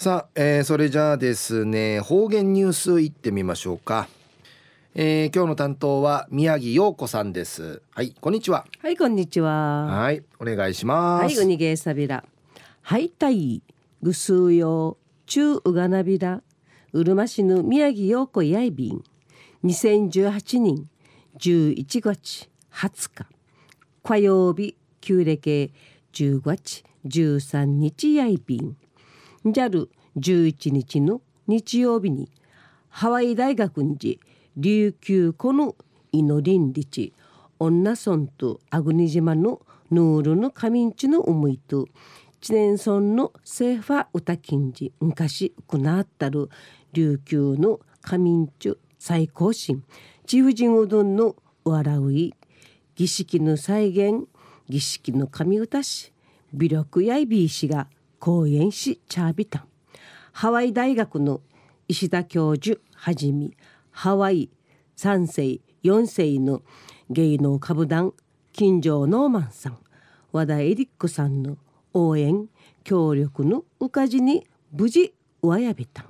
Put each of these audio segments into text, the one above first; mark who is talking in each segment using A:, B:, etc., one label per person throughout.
A: さあ、えー、それじゃあですね方言ニュースいってみましょうか、えー、今日の担当は宮城陽子さんです。はいこんにちは。
B: はいこんにちは。
A: はいお願いします。
B: はいウニゲーサビラ。はいたいぐすうよ中うがなびら。うるま市の宮城陽子やいびん。2018年11月20日火曜日旧暦10月13日やいびん JAL11 日の日曜日にハワイ大学に琉球湖の祈りんりち女村とアグニ島のヌールの仮眠地の思いと知念村のセーファ歌金寺昔くなったる琉球の仮眠地最高神千婦人うどんの笑うい儀式の再現儀式の神歌し微力やいびいしが講演しチャービタン。ハワイ大学の石田教授はじめハワイ3世4世の芸能株団金城ノーマンさん和田エリックさんの応援協力のおかじに無事わやびた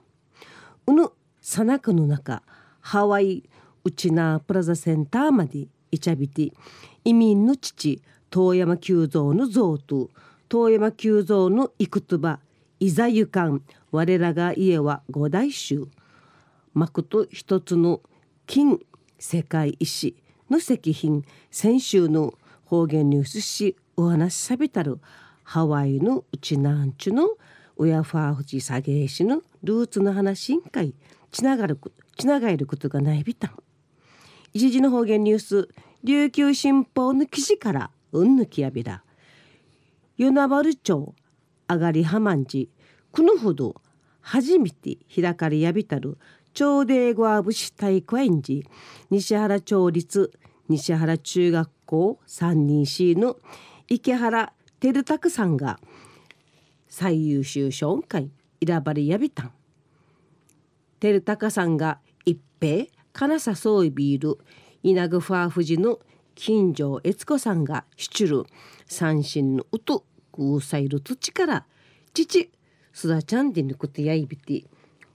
B: うぬさなかの中ハワイウチナープラザセンターまでいちゃびて移民の父遠山久蔵の像と遠山久蔵のいくつばいざゆかん。我らが家は五代衆。まこと一つの金世界医師の石品。先週の方言ニュースしお話しさびたる。ハワイのうちなんちゅの親ファーフジサゲーシのルーツの話んかい。つながるつながることがないびたん。一時の方言ニュース琉球新報の記事からうんぬきやびら与那原町あがりはまんじこのほど初めて開かれやびたる朝礼語アブシ体育園児西原町立西原中学校3人 C の池原照拓さんが最優秀賞会選ばれやびたん。照隆さんが一平金さそういビール稲具ファーフジの金城悦子さんが七る三振の音グーサイル土から父須田ちゃんでぬくてやいびて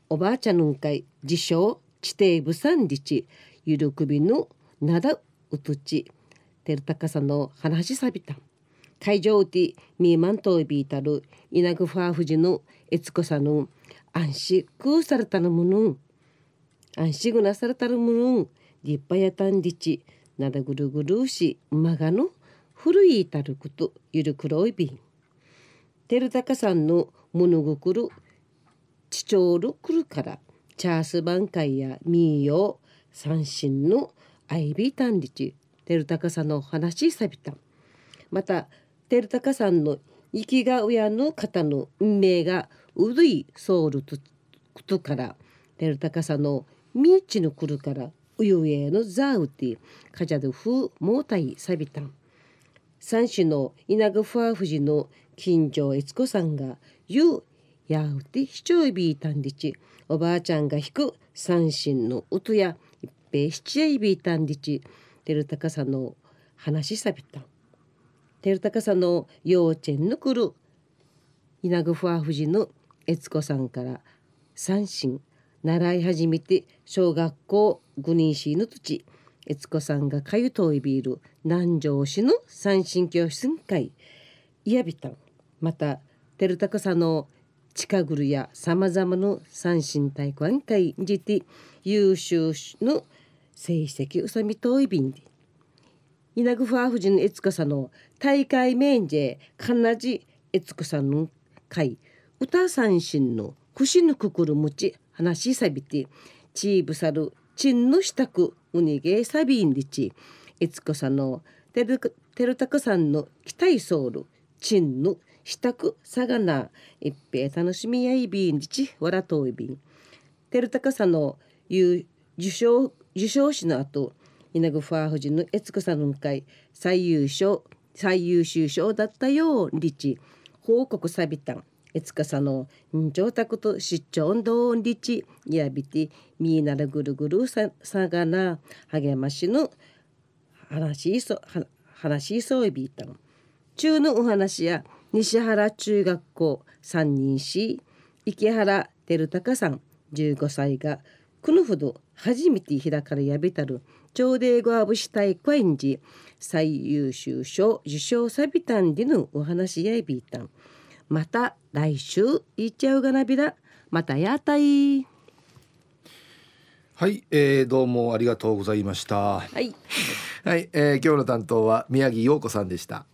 B: おばあちゃんのんかい自称地底部産日。ゆるくびのなだうとち。てるたかさの話さびた。会場でミーマンといびいたる稲具ファーフジの悦子さんの安心空されたのもの。安心ぐなされたるもの。立派やたんりちなだぐるぐるしまがの古いたることゆる黒いびんてるたかさんのものぐくるちちょうるくるからチャースバンカイやミーヨー三振のアイビータンリチてるたかさんの話さびた。またてるたかさんの生きが親の方の運命がうるいソウルとことからてるたかさんのみーちのくるからうゆえのザウティカジャドフモータイサビタン三種の稲具ファフジの金城悦子さんが言うやうてひちょいびいたんでち。おばあちゃんが弾く三振の音や一平七やいびいたんでち。てるたかさんの話さびたん。てるたかさんの幼稚園のくる稲具ファフジの悦子さんから三振習い始めて小学校5人市の土地悦子さんがかゆといびる南城市の三振教室会いやびたん。またてるたかさの近ぐるやさまざまな三振体育館会にて優秀の成績うさみといびんで稲具ファーフジの悦子さんの大会面でかなじ悦子さんの会歌三振の串のくくるむち話しさびてチーブサルチンの支度うにげサビンリチ悦子さのてるてるたくさんの期待ソウルチンの支度さがな。一平楽しみやいびんリチわらといびん。てるたくさんの受賞受賞誌の後稲具ファーフジの悦子さんの会最優秀最優秀賞だったよリチ報告さびたん。いつかさの上宅と出張どんりちやびてみーならぐるぐるささがな励ましの話しそ話しそういびいたの。中のお話や西原中学校三人し池原照隆さん15歳がこのほど初めて開かれやびたる朝礼語アブシタイコエンジ最優秀賞受賞サビタンでのお話やいびいたん。また来週いっちゃうがなびらまたやたい。
A: はい、えー、どうもありがとうございました。
B: はい、
A: はい、えー、今日の担当は宮城陽子さんでした